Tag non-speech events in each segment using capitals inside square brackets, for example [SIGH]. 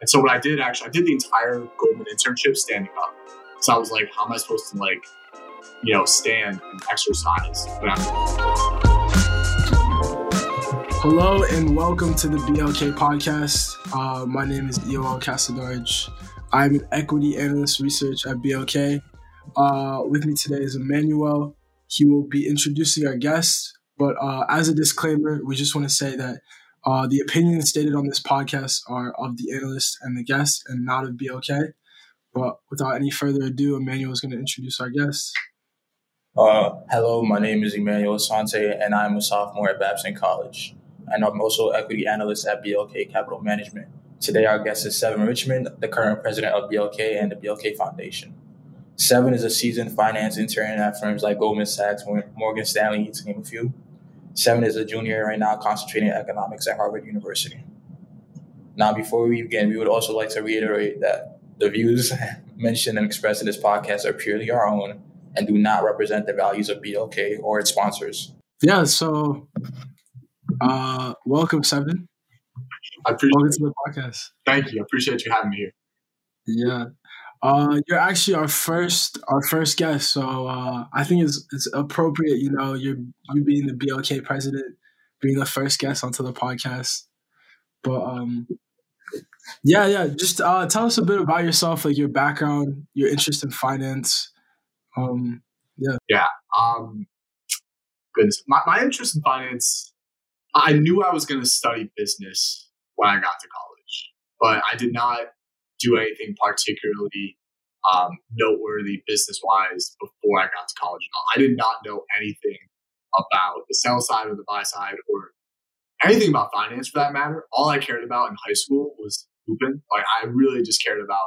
And so what I did actually, I did the entire Goldman internship standing up. So I was like, how am I supposed to like, you know, stand and exercise Hello and welcome to the BLK podcast. Uh, my name is Eowell Casadarge. I'm an equity analyst research at BLK. Uh, with me today is Emmanuel. He will be introducing our guest, but uh, as a disclaimer, we just want to say that uh, the opinions stated on this podcast are of the analyst and the guest and not of BLK. But without any further ado, Emmanuel is going to introduce our guest. Uh, hello, my name is Emmanuel Sante, and I'm a sophomore at Babson College and I'm also equity analyst at BLK Capital Management. Today, our guest is Seven Richmond, the current president of BLK and the BLK Foundation. Seven is a seasoned finance intern at firms like Goldman Sachs, Morgan Stanley, to name a few. Seven is a junior right now concentrating in economics at Harvard University. Now, before we begin, we would also like to reiterate that the views [LAUGHS] mentioned and expressed in this podcast are purely our own and do not represent the values of BLK or its sponsors. Yeah, so uh, welcome, Seven. I appreciate welcome to the podcast. Thank you. I appreciate you having me here. Yeah. Uh, you're actually our first our first guest, so uh, I think it's it's appropriate. You know, you're you being the BLK president, being the first guest onto the podcast. But um, yeah, yeah. Just uh, tell us a bit about yourself, like your background, your interest in finance. Um, yeah. Yeah. Um, goodness, my my interest in finance I knew I was going to study business when I got to college, but I did not do anything particularly um, noteworthy business wise before I got to college. At all. I did not know anything about the sell side or the buy side or anything about finance for that matter. All I cared about in high school was hooping. Like I really just cared about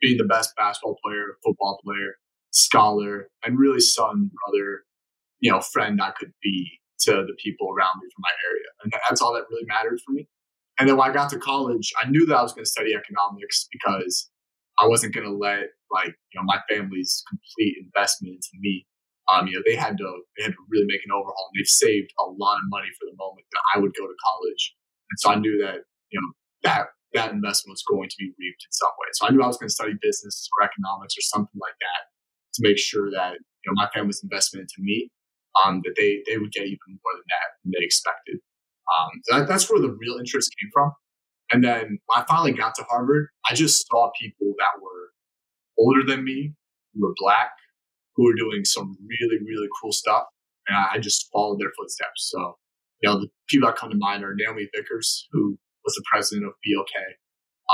being the best basketball player, football player, scholar, and really son, brother, you know, friend I could be to the people around me from my area. And that's all that really mattered for me. And then when I got to college, I knew that I was going to study economics because I wasn't going to let like, you know, my family's complete investment into me. Um, you know, they had to, they had to really make an overhaul and they've saved a lot of money for the moment that I would go to college. And so I knew that, you know, that, that investment was going to be reaped in some way. So I knew I was going to study business or economics or something like that to make sure that, you know, my family's investment into me um, that they they would get even more than that than they expected. Um, that, that's where the real interest came from. And then when I finally got to Harvard, I just saw people that were older than me, who were black, who were doing some really really cool stuff, and I, I just followed their footsteps. So you know the people that come to mind are Naomi Vickers, who was the president of BLK.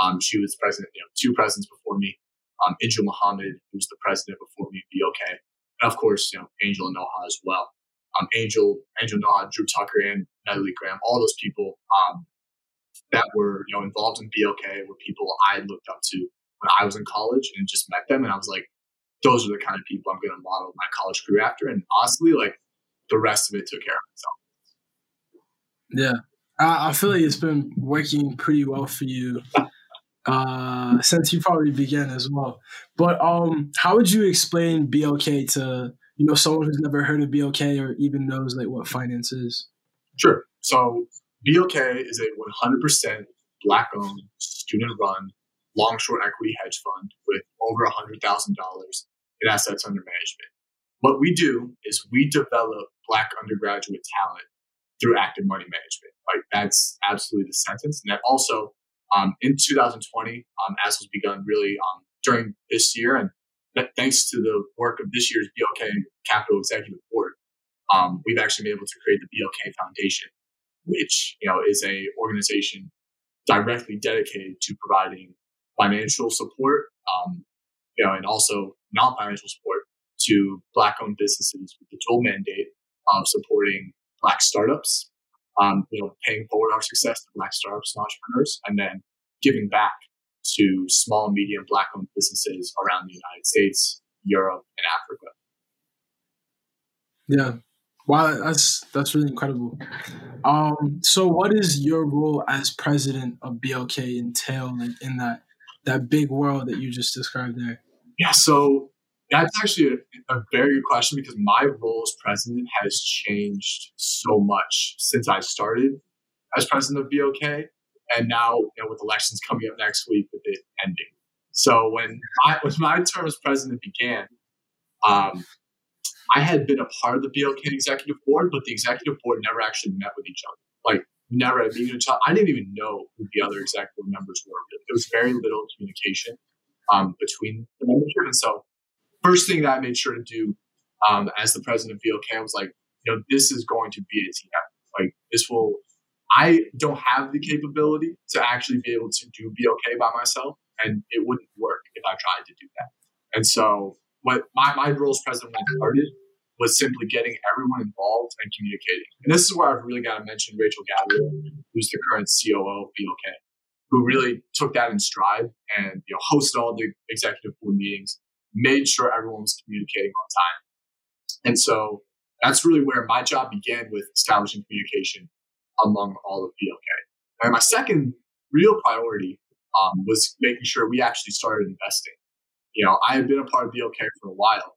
Um, she was president, you know, two presidents before me. Um, Idil Muhammad, who was the president before me, BLK. And of course, you know, Angel Noha as well. Um, Angel, Angel Noha, Drew Tucker, and Natalie Graham, all those people um, that were, you know, involved in BLK were people I looked up to when I was in college and just met them. And I was like, those are the kind of people I'm going to model my college career after. And honestly, like the rest of it took care of itself. Yeah. I, I feel like it's been working pretty well for you [LAUGHS] uh, since you probably began as well. But um, how would you explain BLK to you know someone who's never heard of BLK or even knows like what finance is? Sure. So BLK is a 100% black-owned, student-run, long-short equity hedge fund with over $100,000 in assets under management. What we do is we develop black undergraduate talent through active money management. Like that's absolutely the sentence. And that also um, in 2020, um, as was begun really um, during this year, and thanks to the work of this year's BLK Capital Executive Board, um, we've actually been able to create the BLK Foundation, which you know is a organization directly dedicated to providing financial support, um, you know, and also non-financial support to Black-owned businesses with the dual mandate of supporting Black startups um, you know, paying forward our success to Black startups and entrepreneurs, and then giving back to small and medium Black owned businesses around the United States, Europe, and Africa. Yeah. Wow, that's that's really incredible. Um, so what is your role as president of BLK entail like in that that big world that you just described there? Yeah, so that's actually a, a, very good question because my role as president has changed so much since I started as president of BLK. And now you know with elections coming up next week with it ending. So when my when my term as president began, um, I had been a part of the BLK executive board, but the executive board never actually met with each other. Like never meeting each other. I didn't even know who the other executive members were. There was very little communication um, between the membership, and so first thing that I made sure to do um, as the president of BLK was like, you know, this is going to be a team effort. Like this will. I don't have the capability to actually be able to do be okay by myself, and it wouldn't work if I tried to do that. And so what my, my role as president when I started was simply getting everyone involved and communicating. And this is where I've really got to mention Rachel Gabriel, who's the current COO of BLK, who really took that in stride and you know hosted all the executive board meetings, made sure everyone was communicating on time. And so that's really where my job began with establishing communication among all of BLK. And my second real priority um, was making sure we actually started investing you know, I had been a part of BLK for a while,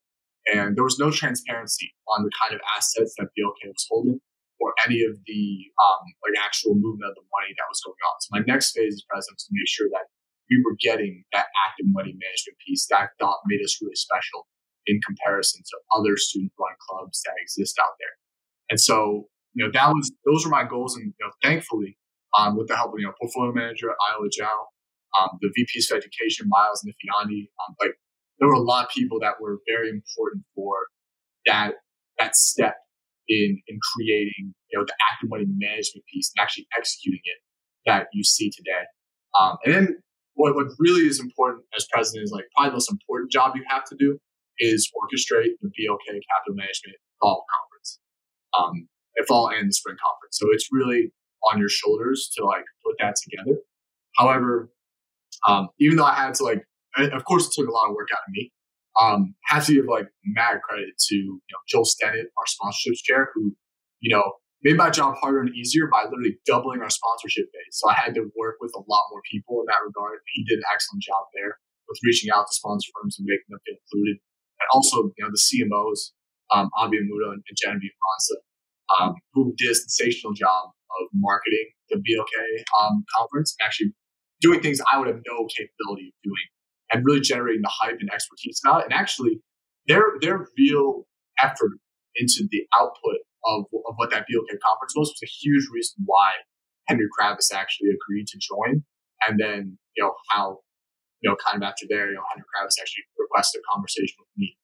and there was no transparency on the kind of assets that BLK was holding or any of the um, like actual movement of the money that was going on. So my next phase as president was to make sure that we were getting that active money management piece that I thought made us really special in comparison to other student run clubs that exist out there. And so, you know, that was those were my goals, and you know, thankfully, um, with the help of you know portfolio manager Iowa Zhao um, the VPs of education, Miles Nifiani. Um, like there were a lot of people that were very important for that that step in in creating you know the active money management piece and actually executing it that you see today. Um, and then what, what really is important as president is like probably the most important job you have to do is orchestrate the BLK capital management fall conference, um, fall and the spring conference. So it's really on your shoulders to like put that together. However, um, even though I had to like, of course, it took a lot of work out of me. Um, have to give like mad credit to you know Joel Stennett, our sponsorships chair, who you know made my job harder and easier by literally doubling our sponsorship base. So I had to work with a lot more people in that regard. He did an excellent job there with reaching out to sponsor firms and making them get included. And also, you know, the CMOs, um, Avi Amuda and Genevieve Mansa, um, who did a sensational job of marketing the BLK um, conference actually doing things I would have no capability of doing and really generating the hype and expertise about it. And actually, their their real effort into the output of, of what that BLK conference was was a huge reason why Henry Kravis actually agreed to join. And then, you know, how, you know, kind of after there, you know, Henry Kravis actually requested a conversation with me,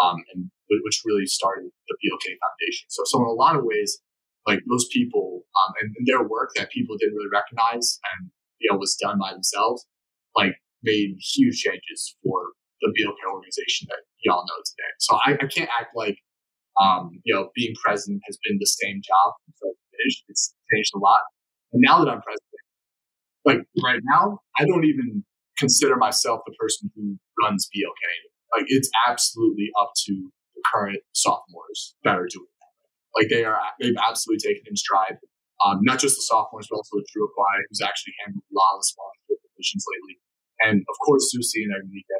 um, and which really started the BLK Foundation. So, so in a lot of ways, like those people um, and, and their work that people didn't really recognize and you know was done by themselves, like made huge changes for the BLK organization that y'all know today. So I, I can't act like um, you know being president has been the same job from finish. It's changed a lot. And now that I'm president, like right now, I don't even consider myself the person who runs BLK. Like it's absolutely up to the current sophomores that are doing that. Like they are, they've absolutely taken in stride um, not just the sophomores, but also Drew Aquai, who's actually handled a lot of the sponsorship positions lately. And of course, Susie and Agnika,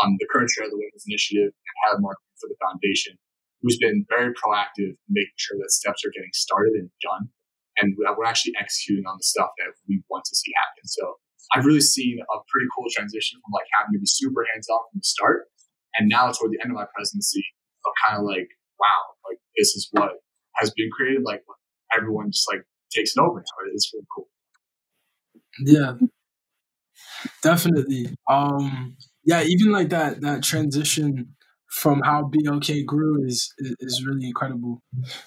um, the current chair of the Women's Initiative and head of marketing for the foundation, who's been very proactive in making sure that steps are getting started and done. And we're actually executing on the stuff that we want to see happen. So I've really seen a pretty cool transition from like having to be super hands off from the start. And now toward the end of my presidency I'm kind of like, wow, like this is what has been created. Like everyone just like takes it over. So it's really cool. Yeah, definitely. Um, yeah, even like that that transition from how BLK grew is, is, is really incredible.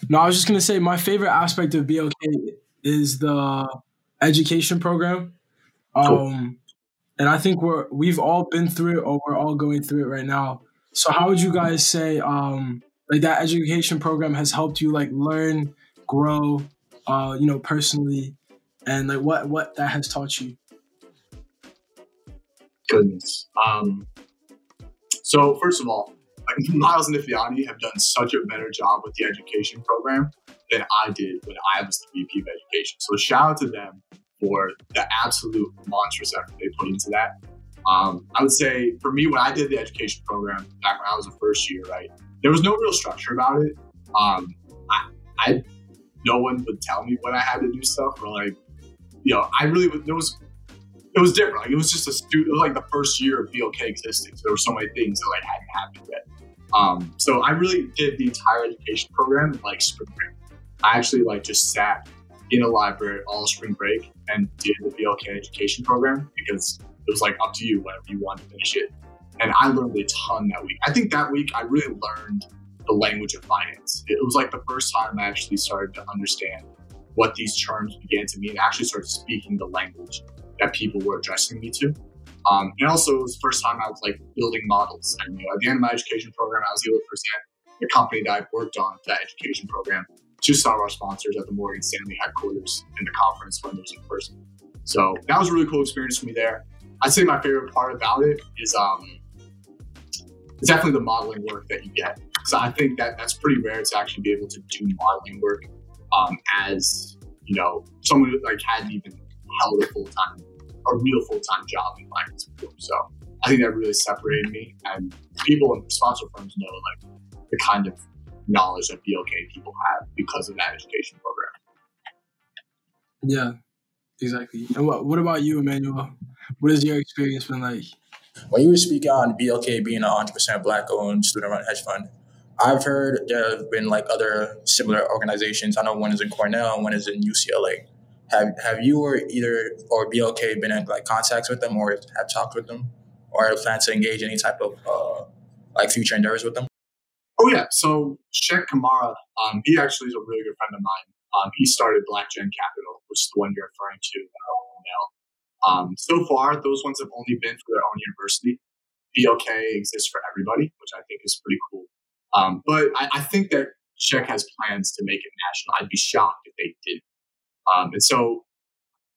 No, I was just gonna say my favorite aspect of BLK is the education program. Um, cool. And I think we're we've all been through it or we're all going through it right now. So how would you guys say um like that education program has helped you like learn, grow, uh, you know, personally, and like what what that has taught you? Goodness. Um, so first of all, [LAUGHS] Miles and Nifiani have done such a better job with the education program than I did when I was the VP of education. So shout out to them for the absolute monstrous effort they put into that. Um, I would say for me, when I did the education program back when I was a first year, right, there was no real structure about it. Um, I, I no one would tell me when I had to do stuff or like you know, I really there was it was different. Like it was just a student. It was like the first year of BLK existing. So there were so many things that like hadn't happened yet. Um, so I really did the entire education program like spring. I actually like just sat in a library all spring break and did the BLK education program because it was like up to you whenever you wanted to finish it. And I learned a ton that week. I think that week I really learned the language of finance. It was like the first time I actually started to understand what these terms began to mean. I actually started speaking the language that people were addressing me to. Um, and also, it was the first time I was like building models. And you know, at the end of my education program, I was able to present the company that I worked on that education program to some of our sponsors at the Morgan Stanley headquarters in the conference when there was in person. So that was a really cool experience for me there. I'd say my favorite part about it is um, definitely the modeling work that you get. So I think that that's pretty rare to actually be able to do modeling work um, as you know someone who like hadn't even held a full time a real full time job in finance before. So I think that really separated me. And people and sponsor firms know like the kind of knowledge that BLK people have because of that education program. Yeah, exactly. And what what about you, Emmanuel? What has your experience been like? When you were speaking on BLK being a 100% black owned student run hedge fund, I've heard there have been like other similar organizations. I know one is in Cornell, one is in UCLA. Have have you or either or BLK been in like contacts with them or have talked with them or plan to engage any type of uh, like future endeavors with them? Oh yeah. So Sheikh Kamara, um, he actually is a really good friend of mine. Um, he started Black Gen Capital, which is the one you're referring to. Um, so far, those ones have only been for their own university. BLK exists for everybody, which I think is pretty cool. Um, but I, I, think that Sheikh has plans to make it national. I'd be shocked if they didn't. Um, and so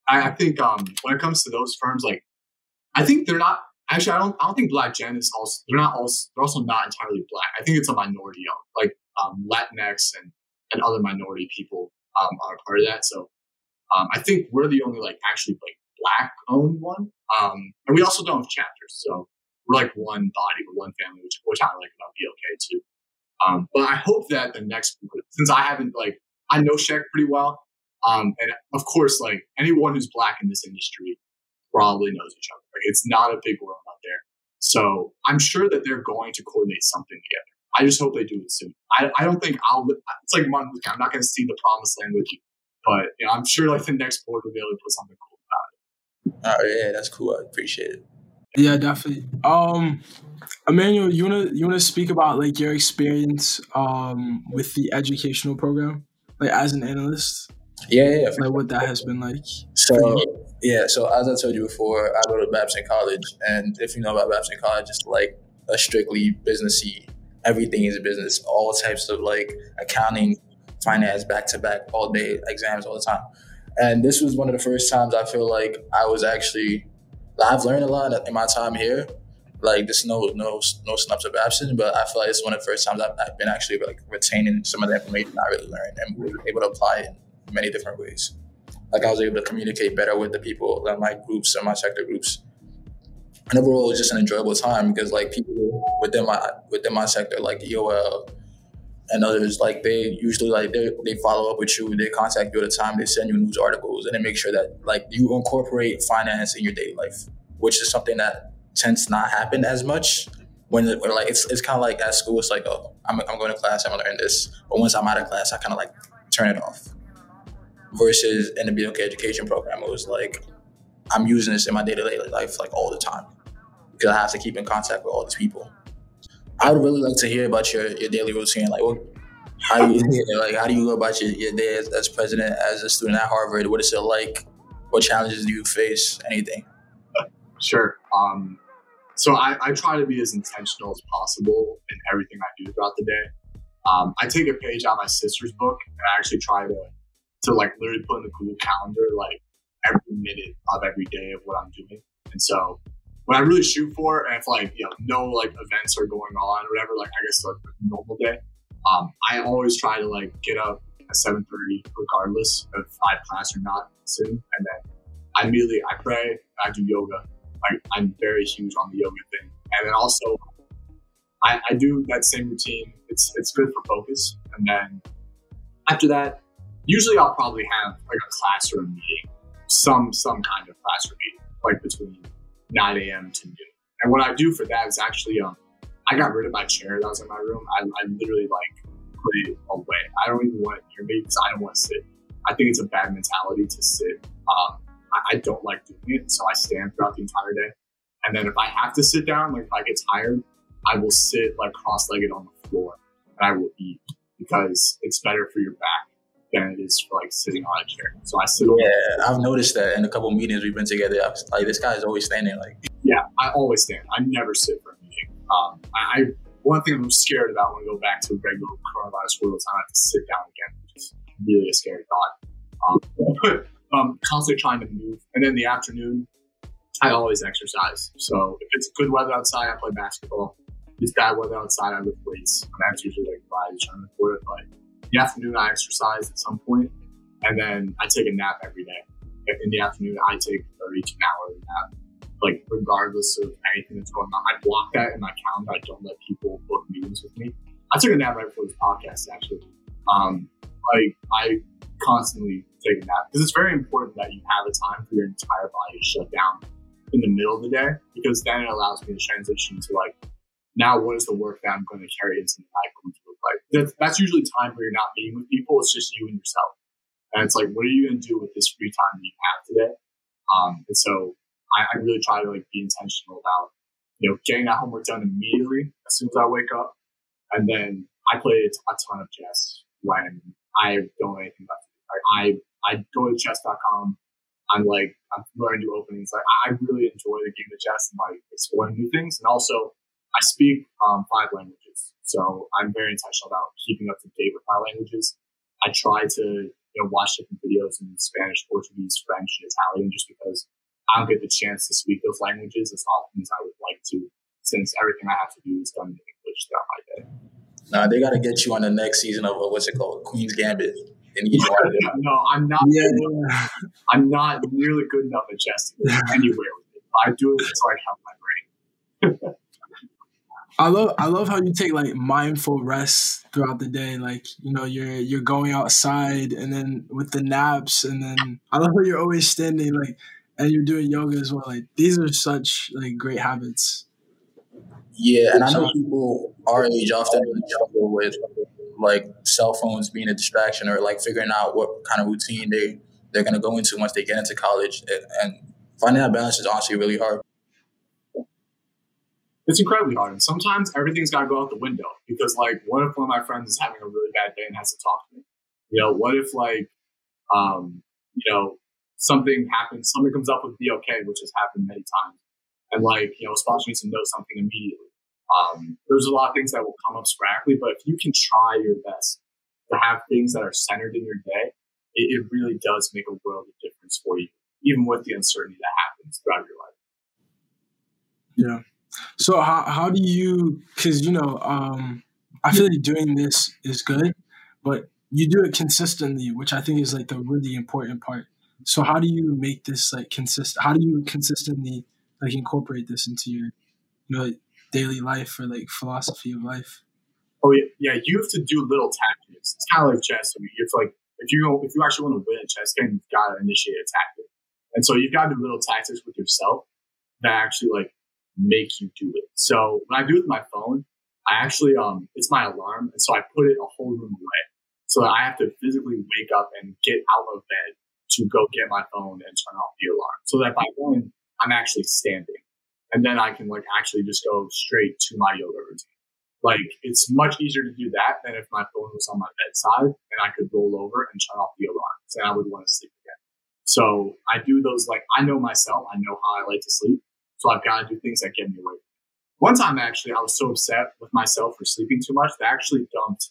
I, I think um, when it comes to those firms, like I think they're not actually. I don't. I don't think Black Gen is also. They're not also. They're also not entirely black. I think it's a minority of like um, Latinx and and other minority people um, are part of that. So um, I think we're the only like actually like black owned one. Um, and we also don't have chapters. So we're like one body, we're one family, which, which I like about BLK too. Um, but I hope that the next, since I haven't like, I know Sheikh pretty well. Um, and of course, like anyone who's black in this industry probably knows each other. Like, it's not a big world out there. So I'm sure that they're going to coordinate something together. I just hope they do it soon. I, I don't think I'll, it's like Martin Luther I'm not going to see the promised land with you, but you know, I'm sure like the next board will be able to put something cool about it. Oh yeah, that's cool. I appreciate it. Yeah, definitely. Um, Emmanuel, you wanna you wanna speak about like your experience um with the educational program, like as an analyst? Yeah, yeah, like what that has been like. So yeah, so as I told you before, I go to Babson College, and if you know about Babson College, it's like a strictly businessy. Everything is business. All types of like accounting, finance, back to back, all day exams all the time. And this was one of the first times I feel like I was actually. I've learned a lot in my time here. Like this, no no no snaps of absence, but I feel like it's one of the first times I've, I've been actually like retaining some of the information I really learned and able to apply it in many different ways. Like I was able to communicate better with the people, in my groups and my sector groups. And overall, it was just an enjoyable time because like people within my within my sector, like EOL and others, like they usually like they they follow up with you, they contact you at a time, they send you news articles, and they make sure that like you incorporate finance in your daily life, which is something that tends to not happen as much when, when like it's, it's kind of like at school it's like oh I'm, I'm going to class I'm gonna learn this but once I'm out of class I kind of like turn it off versus in the BLK education program, it was like I'm using this in my day to day life like all the time because I have to keep in contact with all these people. I would really like to hear about your, your daily routine. Like, what, how you [LAUGHS] like how do you go about your, your day as, as president, as a student at Harvard? What is it like? What challenges do you face? Anything? Sure. Um, so I, I try to be as intentional as possible in everything I do throughout the day. Um, I take a page out of my sister's book and I actually try to to like literally put in the Google Calendar like every minute of every day of what I'm doing. And so when I really shoot for, and if like you know no like events are going on or whatever, like I guess like a normal day, um, I always try to like get up at seven thirty regardless of if I have class or not soon, and then I immediately I pray, I do yoga. I'm very huge on the yoga thing, and then also I, I do that same routine. It's it's good for focus, and then after that usually I'll probably have like a classroom meeting some some kind of classroom meeting, like between 9 a.m. to noon. And what I do for that is actually um I got rid of my chair that was in my room. I, I literally like put it away. I don't even want it near me because I don't want to sit. I think it's a bad mentality to sit. Um, I, I don't like doing it, so I stand throughout the entire day. And then if I have to sit down, like if I get tired, I will sit like cross-legged on the floor and I will eat because it's better for your back than it is for like sitting on a chair. So I sit. Yeah, I've noticed that in a couple meetings we've been together. I was, like this guy is always standing. Like yeah, I always stand. I never sit for a meeting. Um, I, I one thing I'm scared about when I go back to a regular coronavirus world is I have to sit down again, which is really a scary thought. Um, [LAUGHS] um, constantly trying to move, and then the afternoon, I always exercise. So if it's good weather outside, I play basketball. If it's bad weather outside, I lift weights. And that's usually like by determined for it. But the afternoon, I exercise at some point, and then I take a nap every day. In the afternoon, I take 30 to an hour nap like regardless of anything that's going on. I block that in my calendar. I don't let people book meetings with me. I took a nap right before this podcast actually. Um, like I constantly take a nap because it's very important that you have a time for your entire body to shut down in the middle of the day because then it allows me to transition to like now what is the work that I'm going to carry into the night like. That's, that's usually time where you're not meeting with people. It's just you and yourself. And it's like, what are you going to do with this free time that you have today? Um, and so I, I really try to like be intentional about you know getting that homework done immediately as soon as I wake up, and then I play a ton of chess when I don't know anything it. Like I I go to chess.com. I'm like I'm learning new openings. Like I really enjoy the game of chess and like exploring new things, and also I speak um, five languages, so I'm very intentional about keeping up to date with my languages. I try to you know watch different videos in Spanish, Portuguese, French, and Italian, just because I don't get the chance to speak those languages as often as I would like to, since everything I have to do is done in English throughout my day. Nah, they got to get you on the next season of uh, what's it called, Queen's Gambit. [LAUGHS] no, I'm not. Yeah. I'm not nearly good enough at chess to anywhere. I do it so I count my brain. [LAUGHS] I love I love how you take like mindful rest throughout the day. Like you know you're you're going outside and then with the naps and then I love how you're always standing like and you're doing yoga as well. Like these are such like great habits. Yeah, and I know people our age often struggle with like cell phones being a distraction or like figuring out what kind of routine they they're gonna go into once they get into college, and finding that balance is honestly really hard. It's incredibly hard, and sometimes everything's got to go out the window because, like, what if one of my friends is having a really bad day and has to talk to me? You know, what if like, um, you know, something happens, something comes up with BLK, which has happened many times. And like, you know, a sponsor needs to know something immediately. Um, there's a lot of things that will come up sporadically, but if you can try your best to have things that are centered in your day, it, it really does make a world of difference for you, even with the uncertainty that happens throughout your life. Yeah. So how, how do you, cause you know, um, I feel like doing this is good, but you do it consistently, which I think is like the really important part. So how do you make this like consistent? How do you consistently like incorporate this into your you know daily life or like philosophy of life? Oh yeah, yeah. You have to do little tactics. It's kind of like chess. I mean, you have to like if you if you actually want to win a chess game, you've got to initiate a tactic, and so you've got to do little tactics with yourself that actually like make you do it. So when I do it with my phone, I actually um it's my alarm, and so I put it a whole room away, so that I have to physically wake up and get out of bed to go get my phone and turn off the alarm so that by then I'm actually standing. And then I can like actually just go straight to my yoga routine. Like it's much easier to do that than if my phone was on my bedside and I could roll over and turn off the alarm and I would want to sleep again. So I do those like I know myself, I know how I like to sleep. So I've got to do things that get me awake. One time actually I was so upset with myself for sleeping too much that I actually dumped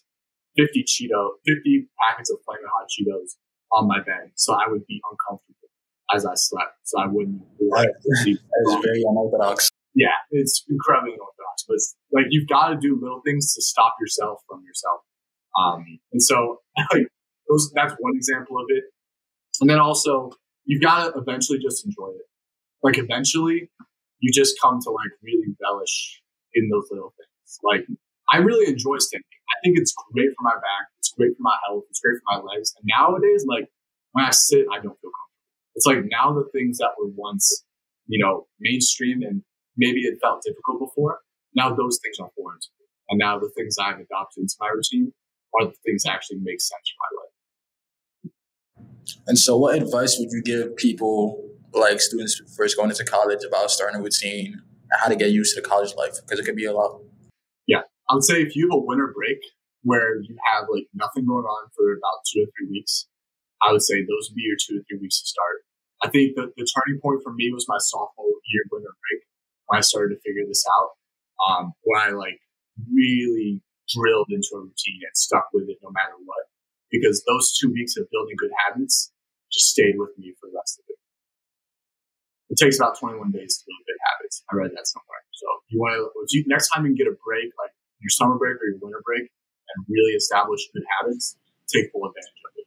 50 Cheeto, 50 packets of flaming hot Cheetos on my bed, so I would be uncomfortable as I slept, so I wouldn't sleep. [LAUGHS] That is very unorthodox. Yeah, it's incredibly unorthodox, but like you've got to do little things to stop yourself from yourself. Um, and so [LAUGHS] like those, that's one example of it. And then also you've got to eventually just enjoy it. Like eventually you just come to like really relish in those little things. Like I really enjoy standing. I think it's great for my back. It's great for my health. It's great for my legs. And nowadays, like when I sit, I don't feel comfortable. It's like now the things that were once, you know, mainstream and maybe it felt difficult before, now those things are foreign to me. And now the things I've adopted into my routine are the things that actually make sense for my life. And so, what advice would you give people, like students first going into college, about starting a routine how to get used to the college life? Because it could be a lot. Yeah, I would say if you have a winter break where you have like nothing going on for about two or three weeks, I would say those would be your two or three weeks to start. I think the, the turning point for me was my sophomore year winter break when I started to figure this out. Um, when I like really drilled into a routine and stuck with it no matter what. Because those two weeks of building good habits just stayed with me for the rest of it. It takes about 21 days to build good habits. I read that somewhere. So you want to, next time you get a break, like your summer break or your winter break, and really establish good habits, take full advantage of it.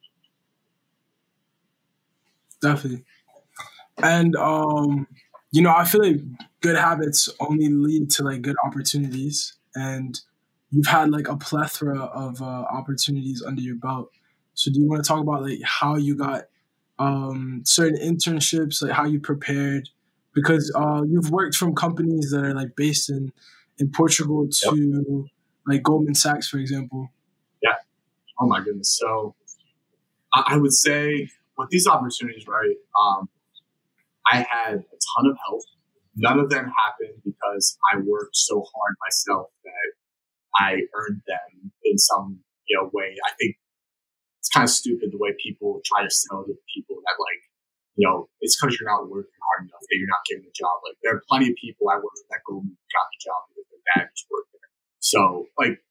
Definitely. And um, you know, I feel like good habits only lead to like good opportunities, and you've had like a plethora of uh, opportunities under your belt. So, do you want to talk about like how you got um, certain internships, like how you prepared? Because uh, you've worked from companies that are like based in in Portugal to yep. like Goldman Sachs, for example. Yeah. Oh my goodness. So, I would say with these opportunities, right? Um, I had a ton of help. None of them happened because I worked so hard myself that I earned them in some you know way. I think it's kind of stupid the way people try to sell to people that like you know it's because you're not working hard enough that you're not getting the job. Like there are plenty of people I worked with that go and got the job because their dad worked there. So like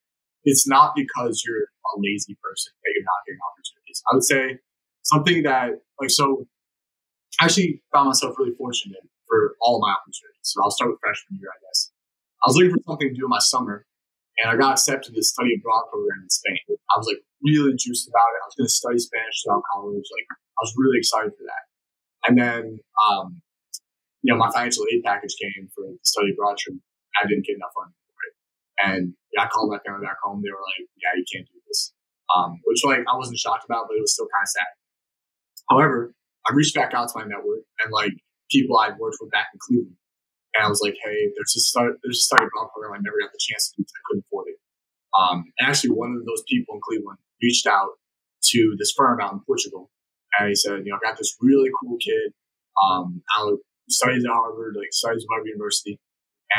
it's not because you're a lazy person that you're not getting opportunities. I would say something that like so I actually found myself really fortunate for all my opportunities. So I'll start with freshman year, I guess. I was looking for something to do in my summer, and I got accepted to the study abroad program in Spain. I was like really juiced about it. I was going to study Spanish throughout college. Like I was really excited for that. And then, um, you know, my financial aid package came for the study abroad trip. I didn't get enough funding for it. And yeah, I called my family back home. They were like, yeah, you can't do this. Um, which like I wasn't shocked about, but it was still kind of sad. However, I reached back out to my network and like people I'd worked with back in Cleveland. And I was like, hey, there's a start, there's a study abroad program I never got the chance to do I couldn't afford it. Um, and actually, one of those people in Cleveland reached out to this firm out in Portugal, and he said, you know, I got this really cool kid, um, out studies at Harvard, like studies at Harvard University,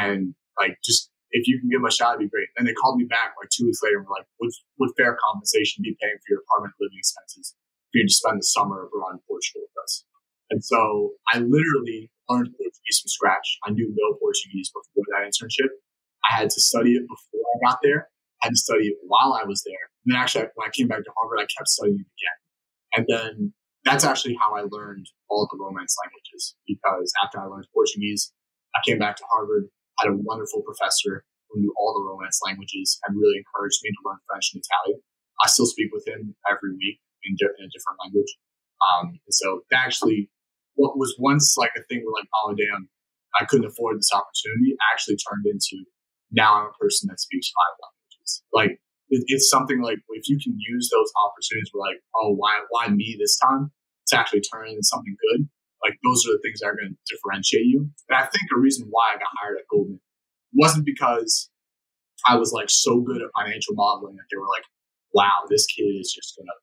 and like just if you can give him a shot, it'd be great. And they called me back like two weeks later and were like, would, would fair compensation be paying for your apartment living expenses? for you to spend the summer abroad in Portugal with us. And so I literally learned Portuguese from scratch. I knew no Portuguese before that internship. I had to study it before I got there. I had to study it while I was there. And then actually, when I came back to Harvard, I kept studying it again. And then that's actually how I learned all the Romance languages because after I learned Portuguese, I came back to Harvard, had a wonderful professor who knew all the Romance languages and really encouraged me to learn French and Italian. I still speak with him every week in, in a different language. Um, and so that actually, what was once like a thing where like, oh damn, I couldn't afford this opportunity, actually turned into now I'm a person that speaks five languages. Like it, it's something like if you can use those opportunities, where like, oh, why why me this time? To actually turn into something good. Like those are the things that are going to differentiate you. And I think a reason why I got hired at Goldman wasn't because I was like so good at financial modeling that they were like, wow, this kid is just going to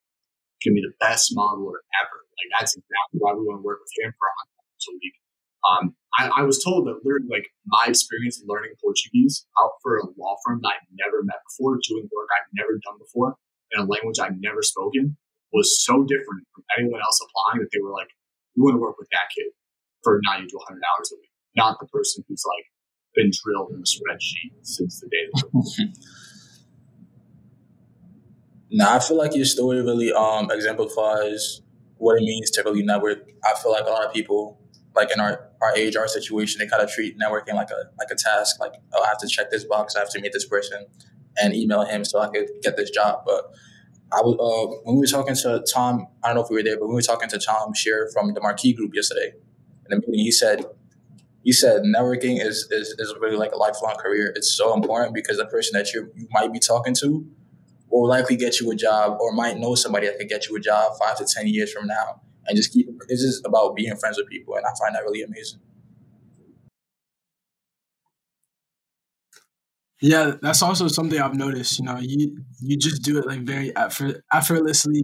can be the best modeler ever. Like that's exactly why we want to work with him for a hundred a week. Um, I, I, was told that literally like my experience in learning Portuguese out for a law firm that I'd never met before, doing work I'd never done before in a language I'd never spoken was so different from anyone else applying that they were like, we want to work with that kid for 90 to 100 hours a week, not the person who's like been drilled in a spreadsheet since the day. [LAUGHS] Now I feel like your story really um exemplifies what it means to really network. I feel like a lot of people, like in our, our age, our situation, they kind of treat networking like a like a task. Like, oh, I have to check this box, I have to meet this person, and email him so I could get this job. But I was uh, when we were talking to Tom. I don't know if we were there, but we were talking to Tom Shear from the Marquee Group yesterday. In the meeting, he said he said networking is, is is really like a lifelong career. It's so important because the person that you you might be talking to will likely get you a job or might know somebody that could get you a job five to 10 years from now. and just keep. It's just about being friends with people, and I find that really amazing. Yeah, that's also something I've noticed. You know, you you just do it like very effort, effortlessly.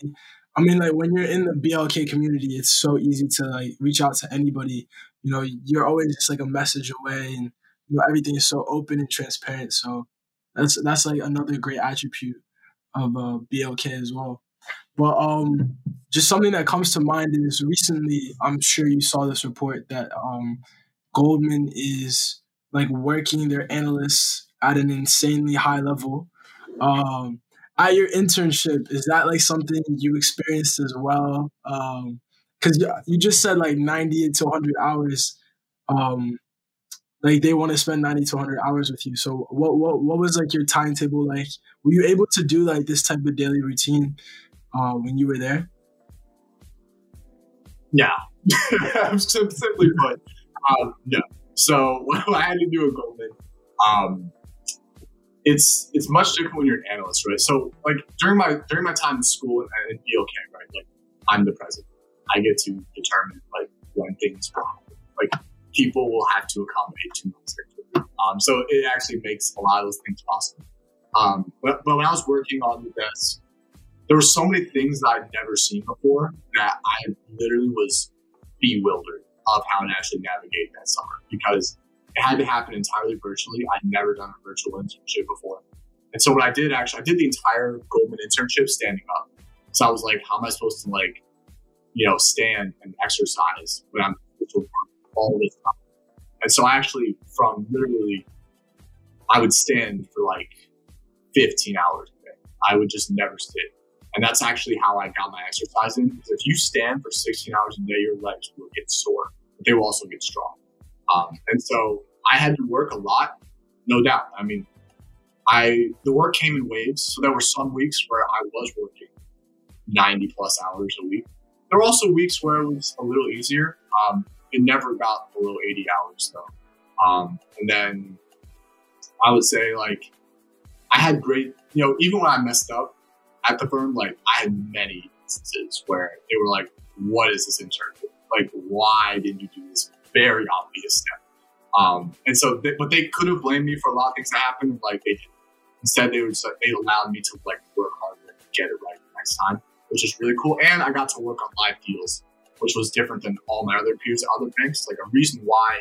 I mean, like when you're in the BLK community, it's so easy to like reach out to anybody. You know, you're always just like a message away, and you know everything is so open and transparent. So that's that's like another great attribute of uh, BLK as well. But um, just something that comes to mind is recently, I'm sure you saw this report that um, Goldman is like working their analysts at an insanely high level. Um, at your internship, is that like something you experienced as well? Because um, you just said like 90 to 100 hours. Um, like they want to spend 90 to 100 hours with you. So what, what, what was like your timetable like? Were you able to do like this type of daily routine uh, when you were there? Yeah, [LAUGHS] simply put, um, no. So [LAUGHS] I had to do at Goldman, um, it's it's much different when you're an analyst, right? So like during my during my time in school and, and BLK, right? Like I'm the president. I get to determine like when things happen. Like people will have to accommodate two months. Um, so it actually makes a lot of those things possible. Um, but, but when I was working on the desk, there were so many things that I'd never seen before that I literally was bewildered of how to actually navigate that summer because it had to happen entirely virtually. I'd never done a virtual internship before. And so what I did actually, I did the entire Goldman internship standing up. So I was like, how am I supposed to like, you know, stand and exercise when I'm all this time? And so I actually, from literally, I would stand for like 15 hours a day. I would just never sit. And that's actually how I got my exercise in. Because if you stand for 16 hours a day, your legs will get sore, but they will also get strong. Um, and so I had to work a lot, no doubt. I mean, I the work came in waves. So there were some weeks where I was working 90 plus hours a week. There were also weeks where it was a little easier. Um, it never got below 80 hours though. Um, and then I would say like I had great, you know, even when I messed up at the firm, like I had many instances where they were like, "What is this internship? Like, why didn't you do this very obvious step?" Um, and so, they, but they could have blamed me for a lot of things that happened. Like they did. Instead, they would just, they allowed me to like work harder and get it right next time, which is really cool. And I got to work on live deals, which was different than all my other peers at other banks. Like a reason why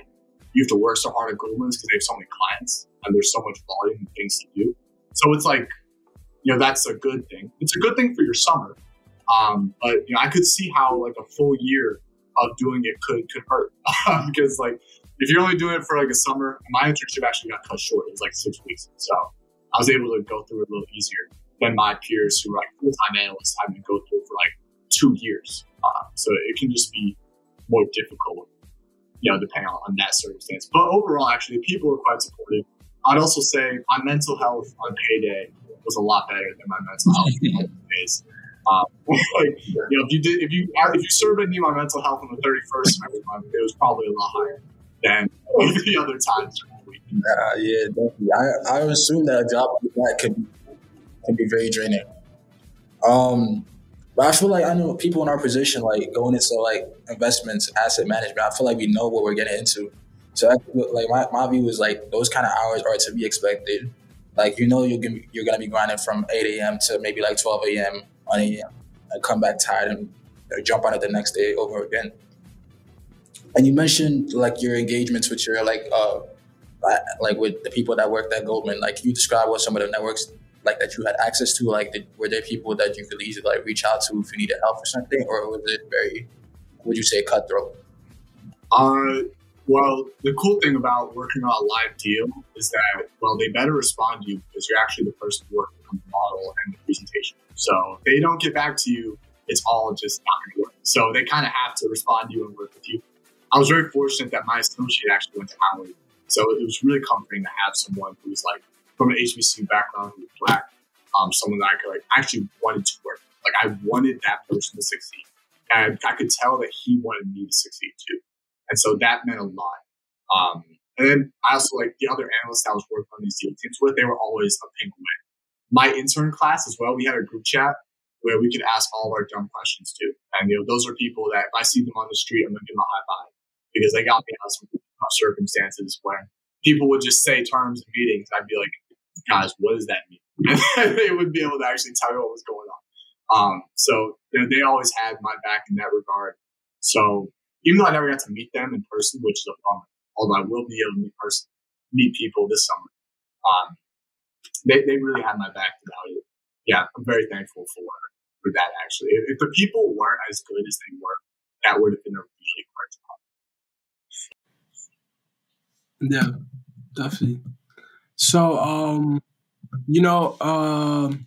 you have to work so hard at Goldman is because they have so many clients and there's so much volume and things to do. So it's like, you know, that's a good thing. It's a good thing for your summer. Um, but you know, I could see how like a full year of doing it could could hurt [LAUGHS] because like if you're only doing it for like a summer, my internship actually got cut short. It was like six weeks, so I was able to go through it a little easier than my peers who were like full time analysts having to go through it for like two years. Uh, so it can just be more difficult, you know, depending on, on that circumstance. But overall, actually, people were quite supportive. I'd also say my mental health on payday was a lot better than my mental health [LAUGHS] on days. Um, [LAUGHS] like, you know, if you did, if you if you surveyed me my mental health on the thirty first every month, it was probably a lot higher than [LAUGHS] the other times during the week. Uh, yeah, definitely. I I assume that a job like that can can be very draining. Um, but I feel like I know people in our position, like going into like investments, asset management. I feel like we know what we're getting into. So like my, my view is like those kind of hours are to be expected. Like you know you're gonna, you're gonna be grinding from 8 a.m. to maybe like 12 a.m. on a.m. and come back tired and jump on it the next day over again. And you mentioned like your engagements with your like uh like with the people that worked at Goldman. Like you describe what some of the networks like that you had access to. Like did, were there people that you could easily like reach out to if you needed help or something, or was it very would you say cutthroat? Uh, well, the cool thing about working on a live deal is that, well, they better respond to you because you're actually the person working on the model and the presentation. So if they don't get back to you, it's all just not going to work. So they kind of have to respond to you and work with you. I was very fortunate that my associate actually went to Howard. So it was really comforting to have someone who was like from an HBCU background, who was black, um, someone that I could like actually wanted to work. With. Like I wanted that person to succeed. And I could tell that he wanted me to succeed too. And so that meant a lot. Um, and then I also like the other analysts I was working on these deal teams with, they were always a pink away. My intern class as well, we had a group chat where we could ask all of our dumb questions too. And you know, those are people that if I see them on the street, I'm gonna give them a high five because they got me out of some circumstances where people would just say terms in meetings. I'd be like, guys, what does that mean? [LAUGHS] They would be able to actually tell me what was going on. Um, so you know, they always had my back in that regard. So even though I never got to meet them in person, which is a bummer, although I will be able to meet person meet people this summer, um, they they really had my back it. Yeah, I'm very thankful for for that. Actually, if, if the people weren't as good as they were, that would have been a really hard job. Yeah, definitely. So, um, you know, um,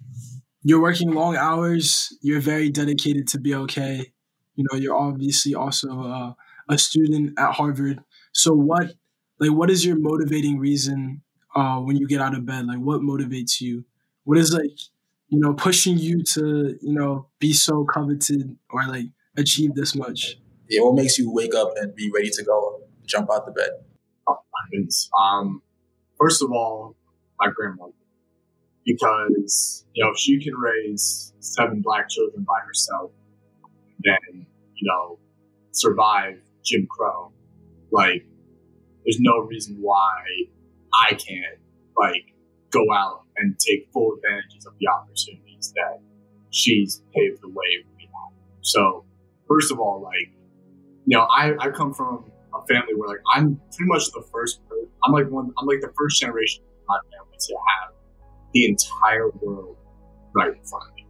you're working long hours. You're very dedicated to be okay. You know, you're obviously also uh, a student at Harvard. So, what, like, what is your motivating reason uh, when you get out of bed? Like, what motivates you? What is like, you know, pushing you to, you know, be so coveted or like achieve this much? Yeah, what makes you wake up and be ready to go, jump out the bed? Oh, um, first of all, my grandmother because you know if she can raise seven black children by herself, then you know survive Jim Crow, like there's no reason why I can't like go out and take full advantages of the opportunities that she's paved the way for me. So first of all, like you know, I, I come from a family where like I'm pretty much the first I'm like one I'm like the first generation of my family to have the entire world right in front of me.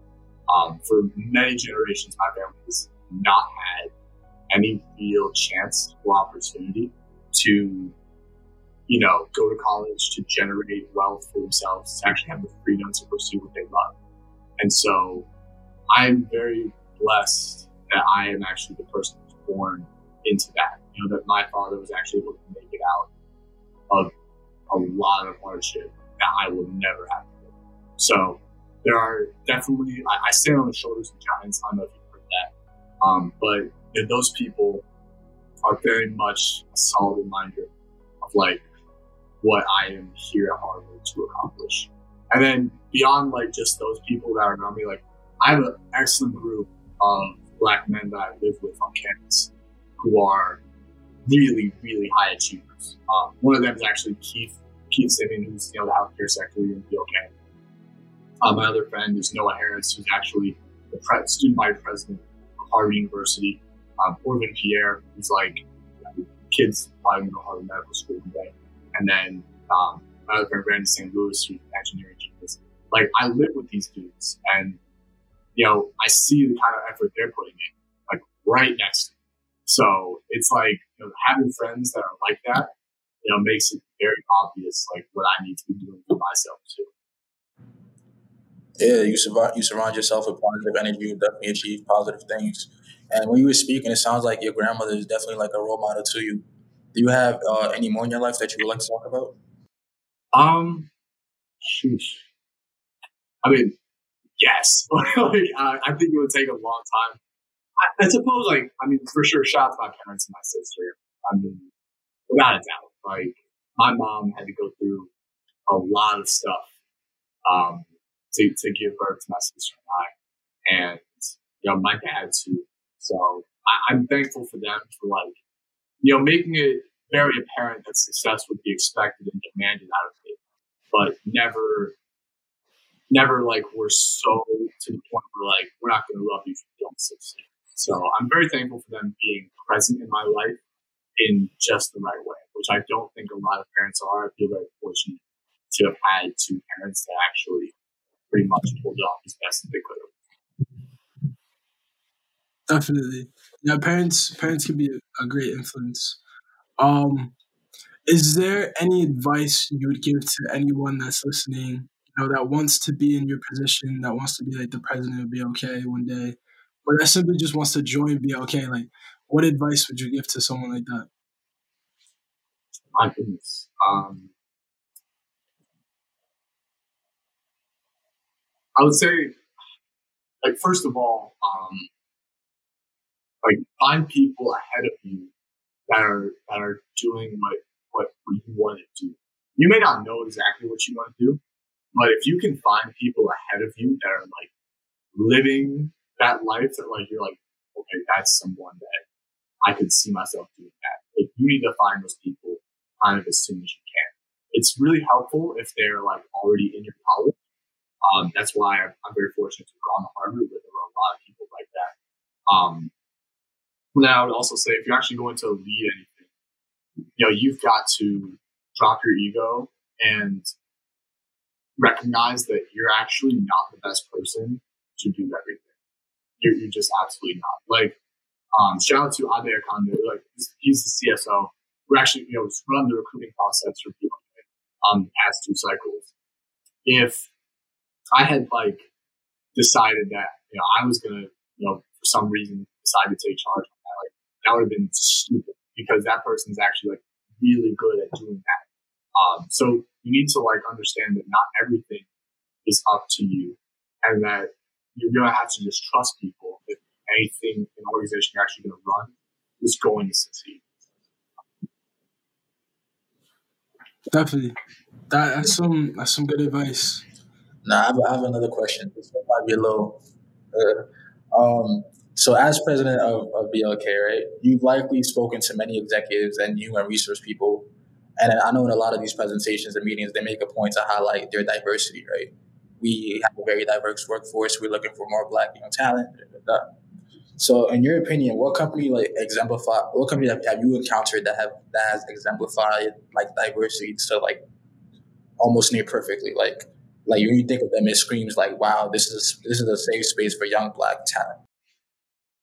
Um, for many generations, my family has not had any real chance or opportunity to, you know, go to college, to generate wealth for themselves, to actually have the freedom to pursue what they love. And so I'm very blessed that I am actually the person born into that. You know, that my father was actually able to make it out of a lot of hardship that I will never have so there are definitely, I, I stand on the shoulders of giants. I don't know if you've heard that. Um, but you know, those people are very much a solid reminder of like what I am here at Harvard to accomplish. And then beyond like just those people that are around me, like I have an excellent group of black men that I live with on campus who are really, really high achievers. Um, one of them is actually Keith, Keith Simmons, who's, you know, the healthcare secretary in BLK. Uh, my other friend is Noah Harris, who's actually the pre- student body president of Harvard University. Um, Orvin Pierre, who's like, you know, kids probably go to Harvard Medical School today. And then um, my other friend, Brandon St. Louis, who's an engineering genius. Like, I live with these dudes, and, you know, I see the kind of effort they're putting in, like, right next to me. So it's like, you know, having friends that are like that, you know, makes it very obvious, like, what I need to be doing for myself, too. Yeah, you surround you surround yourself with positive energy, you definitely achieve positive things. And when you were speaking, it sounds like your grandmother is definitely like a role model to you. Do you have uh, any more in your life that you would like to talk about? Um, sheesh. I mean, yes. [LAUGHS] like, I, I think it would take a long time. I, I, suppose, like, I mean, for sure, to my parents and my sister. I mean, without a doubt, like, my mom had to go through a lot of stuff um, to, to give birth to my sister and I, and you know my dad too. So I, I'm thankful for them for like you know making it very apparent that success would be expected and demanded out of me, but never never like we're so to the point where like we're not going to love you if you don't succeed. So I'm very thankful for them being present in my life in just the right way, which I don't think a lot of parents are. I feel very fortunate to have had two parents that actually pretty much pulled off as best as they could have. Definitely, yeah. Parents, parents can be a great influence. Um, is there any advice you would give to anyone that's listening? You know, that wants to be in your position, that wants to be like the president of BLK one day, or that simply just wants to join BLK. Like, what advice would you give to someone like that? My goodness. Um, I would say, like, first of all, um, like find people ahead of you that are that are doing what, what you want to do. You may not know exactly what you want to do, but if you can find people ahead of you that are like living that life that like you're like, okay, that's someone that I could see myself doing that. Like you need to find those people kind of as soon as you can. It's really helpful if they're like already in your college. Um, that's why I'm, very fortunate to have gone to Harvard with a lot of people like that. Um, now I would also say if you're actually going to lead anything, you know, you've got to drop your ego and recognize that you're actually not the best person to do everything. You're, you're just absolutely not. Like, um, shout out to Ade Akande, like he's the CSO. We're actually, you know, run the recruiting process for people um, past two cycles. If I had like decided that, you know, I was gonna, you know, for some reason decide to take charge of that, like that would have been stupid because that person's actually like really good at doing that. Um, so you need to like understand that not everything is up to you and that you're going to have to just trust people that anything an organization you're actually going to run is going to succeed. Definitely. That, that's some that's some good advice. Now I have, I have another question. This might be a little. Uh, um, so, as president of, of BLK, right, you've likely spoken to many executives and human resource people and I know in a lot of these presentations and meetings, they make a point to highlight their diversity, right? We have a very diverse workforce. We're looking for more black young talent. Blah, blah. So, in your opinion, what company like exemplify? What company have, have you encountered that have that has exemplified like diversity to like almost near perfectly? Like, like when you think of them, it screams like, "Wow, this is this is a safe space for young black talent."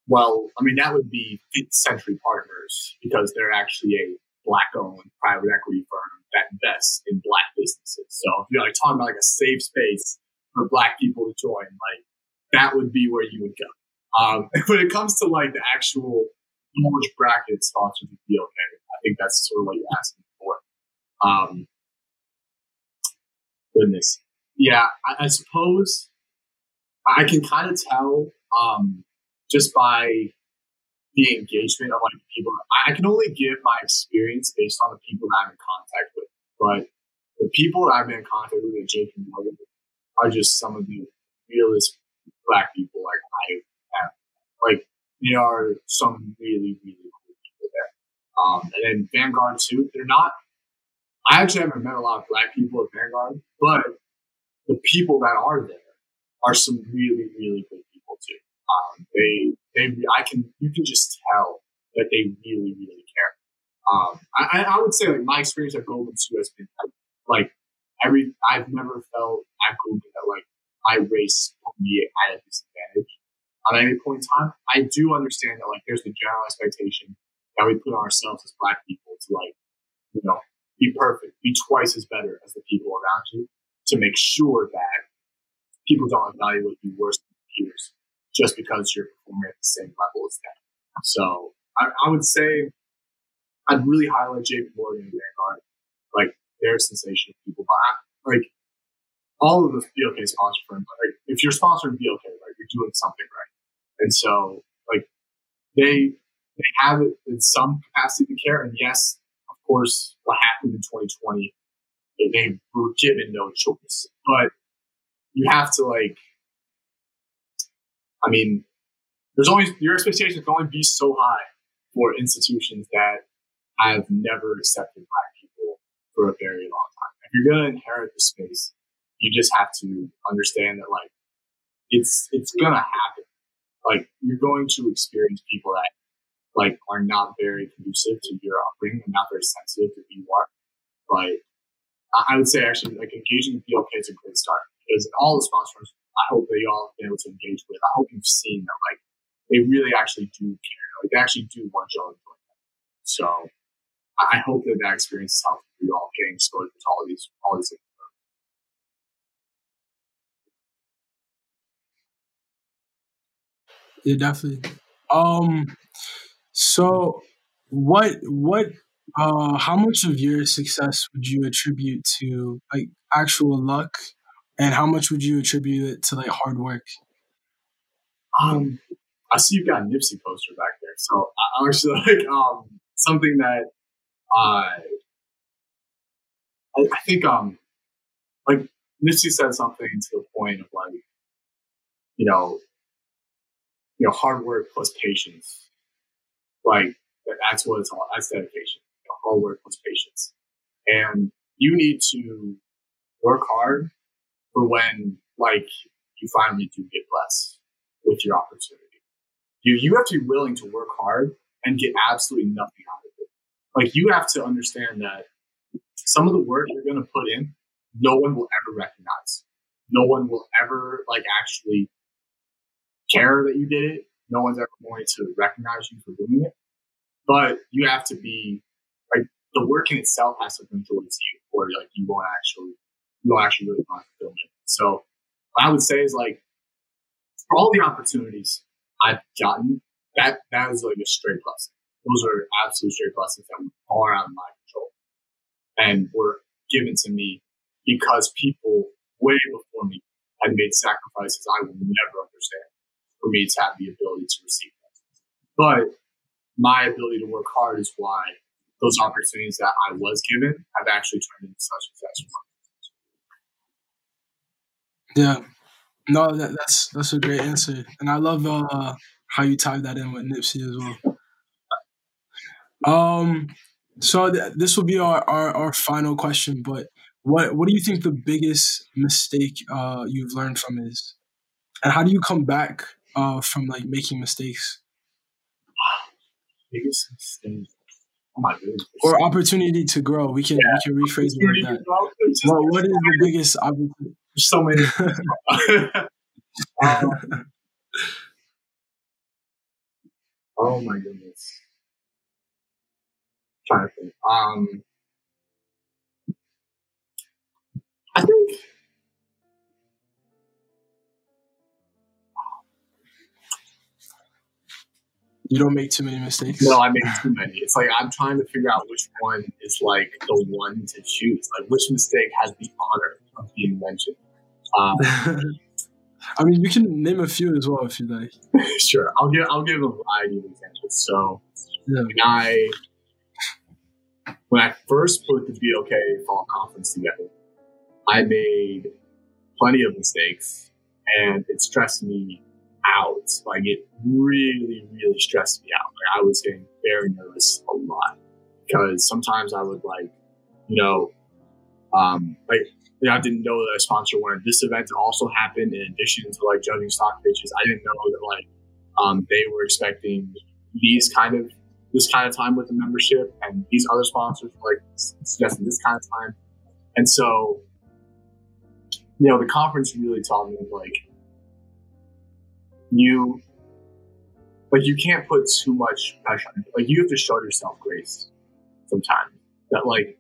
Well, I mean, that would be Fifth Century Partners because they're actually a black owned private equity firm that invests in black businesses. So if you're like talking about like a safe space for black people to join, like that would be where you would go. Um, [LAUGHS] when it comes to like the actual large bracket sponsored with BLK, I think that's sort of what you're asking for. Um, goodness. Yeah, I, I suppose I can kind of tell um, just by the engagement of like people. I can only give my experience based on the people that I'm in contact with. But the people that I've been in contact with at JP Morgan are just some of the realest black people like I have. Like they are some really, really cool people there. Um, and then Vanguard too. They're not. I actually haven't met a lot of black people at Vanguard, but the people that are there are some really, really good people too. Um, they they I can you can just tell that they really really care. Um, I, I would say like my experience at Goldman too has been like every I've never felt that like my race put me at a disadvantage at any point in time. I do understand that like there's the general expectation that we put on ourselves as black people to like you know be perfect, be twice as better as the people around you to make sure that people don't evaluate you worse than peers just because you're performing at the same level as them. So I, I would say I'd really highlight JP Morgan and Vanguard. Like they're sensational people, but I, like all of the BLK sponsor firms, like if you're sponsoring BLK, like you're doing something right. And so like they they have it in some capacity to care. And yes, of course, what happened in 2020, they, were given no choice. But you have to like I mean, there's always your expectations can only be so high for institutions that have never accepted black for a very long time. If you're gonna inherit the space, you just have to understand that like it's it's gonna happen. Like you're going to experience people that like are not very conducive to your upbringing and not very sensitive to who you are. But I would say actually like engaging BLK is a great start because all the sponsors I hope that y'all have been able to engage with. I hope you've seen that like they really actually do care. Like they actually do want y'all to join them. So I hope that that experience is helpful for y'all getting exposed to all these all these things. Yeah, definitely. Um, so what what uh how much of your success would you attribute to like actual luck and how much would you attribute it to like hard work? Um, I see you've got a Nipsey poster back there, so I actually [LAUGHS] like um something that uh, I I think um like Nipsey said something to the point of like you know, you know, hard work plus patience. Like that's what it's all. That's dedication. You know, hard work plus patience, and you need to work hard for when like you finally do get blessed with your opportunity. You you have to be willing to work hard and get absolutely nothing out of it. Like you have to understand that some of the work you're going to put in, no one will ever recognize. No one will ever like actually care that you did it. No one's ever going to recognize you for doing it. But you have to be like the work in itself has to bring joy to you, or like you won't actually you won't actually really find fulfillment. So what I would say is like for all the opportunities I've gotten, that that is like a straight blessing. Those are absolute straight blessings that far out of my control and were given to me because people way before me had made sacrifices I will never understand for me to have the ability to receive them. But my ability to work hard is why those opportunities that I was given have actually turned into such success. Yeah, no, that, that's that's a great answer, and I love uh, how you tied that in with Nipsey as well. Um, so th- this will be our, our, our final question, but what what do you think the biggest mistake uh, you've learned from is, and how do you come back uh, from like making mistakes? Biggest mistake. Oh my goodness. Or opportunity to grow. We can yeah. we can rephrase it like that. What, what is the biggest [LAUGHS] opportunity? so many. [LAUGHS] um, oh my goodness. I'm trying to think. Um, I think. You don't make too many mistakes. No, I make too many. It's like I'm trying to figure out which one is like the one to choose. Like which mistake has the honor of being mentioned. Um, [LAUGHS] I mean, you can name a few as well if you like. [LAUGHS] sure, I'll give I'll give a variety of examples. So yeah. when I when I first put the BLK fall conference together, I made plenty of mistakes, and it stressed me out. Like it really, really stressed me out. Like I was getting very nervous a lot because sometimes I would like, you know, um, like you know, I didn't know that a sponsor wanted this event to also happen in addition to like judging stock pitches. I didn't know that like um, they were expecting these kind of this kind of time with the membership, and these other sponsors were like suggesting this kind of time. And so, you know, the conference really taught me like you like you can't put too much pressure. Like you have to show yourself grace sometimes. That like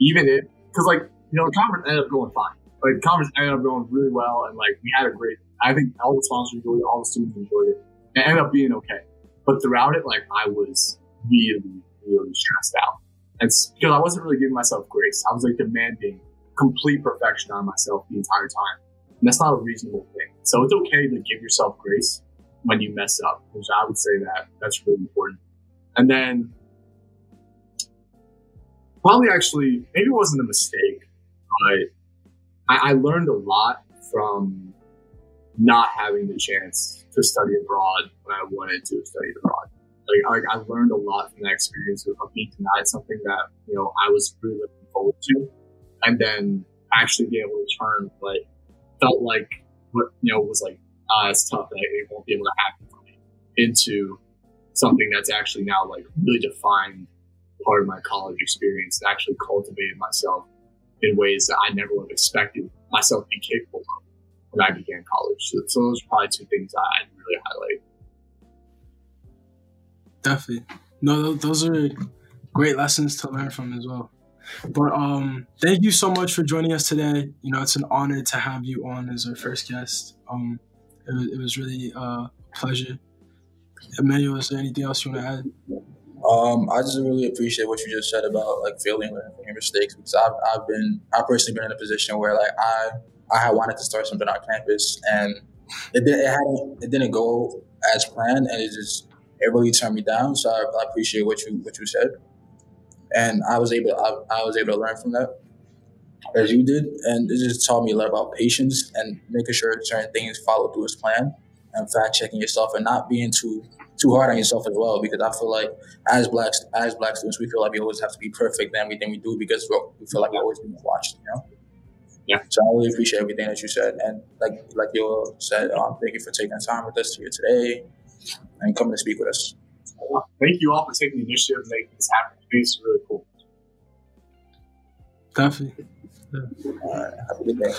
even if because like you know, the conference ended up going fine. Like the conference ended up going really well, and like we had a great. I think all the sponsors enjoyed it, all the students enjoyed it. It ended up being okay, but throughout it, like I was really, really stressed out, and because I wasn't really giving myself grace. I was like demanding complete perfection on myself the entire time, and that's not a reasonable thing. So it's okay to give yourself grace when you mess up, which I would say that that's really important. And then probably actually maybe it wasn't a mistake but I, I learned a lot from not having the chance to study abroad when I wanted to study abroad. Like, I, I learned a lot from that experience of, being denied something that you know I was really looking forward to, and then actually being able to turn what felt like what you know was like ah, it's tough that it won't be able to happen for me into something that's actually now like really defined part of my college experience and actually cultivated myself in ways that I never would have expected myself to be capable of when I began college. So, so those are probably two things I'd really highlight. Definitely. No, those are great lessons to learn from as well. But um, thank you so much for joining us today. You know, it's an honor to have you on as our first guest. Um, it, it was really uh, a pleasure. Emmanuel, is there anything else you want to add? Um, I just really appreciate what you just said about like failing, from your mistakes because I've, I've been I've personally been in a position where like I I had wanted to start something on campus and it didn't it, hadn't, it didn't go as planned and it just it really turned me down. So I, I appreciate what you what you said, and I was able I, I was able to learn from that. as you did, and it just taught me a lot about patience and making sure certain things follow through as planned, and fact checking yourself and not being too too hard on yourself as well. Because I feel like as blacks as black students, we feel like we always have to be perfect in everything we do because we feel like we're always being watched. You know. Yeah. So I really appreciate everything that you said, and like like you said, um, thank you for taking the time with us here today and coming to speak with us. Thank you all for taking the initiative and making this happen. It's really cool. Definitely. All right, have a good day.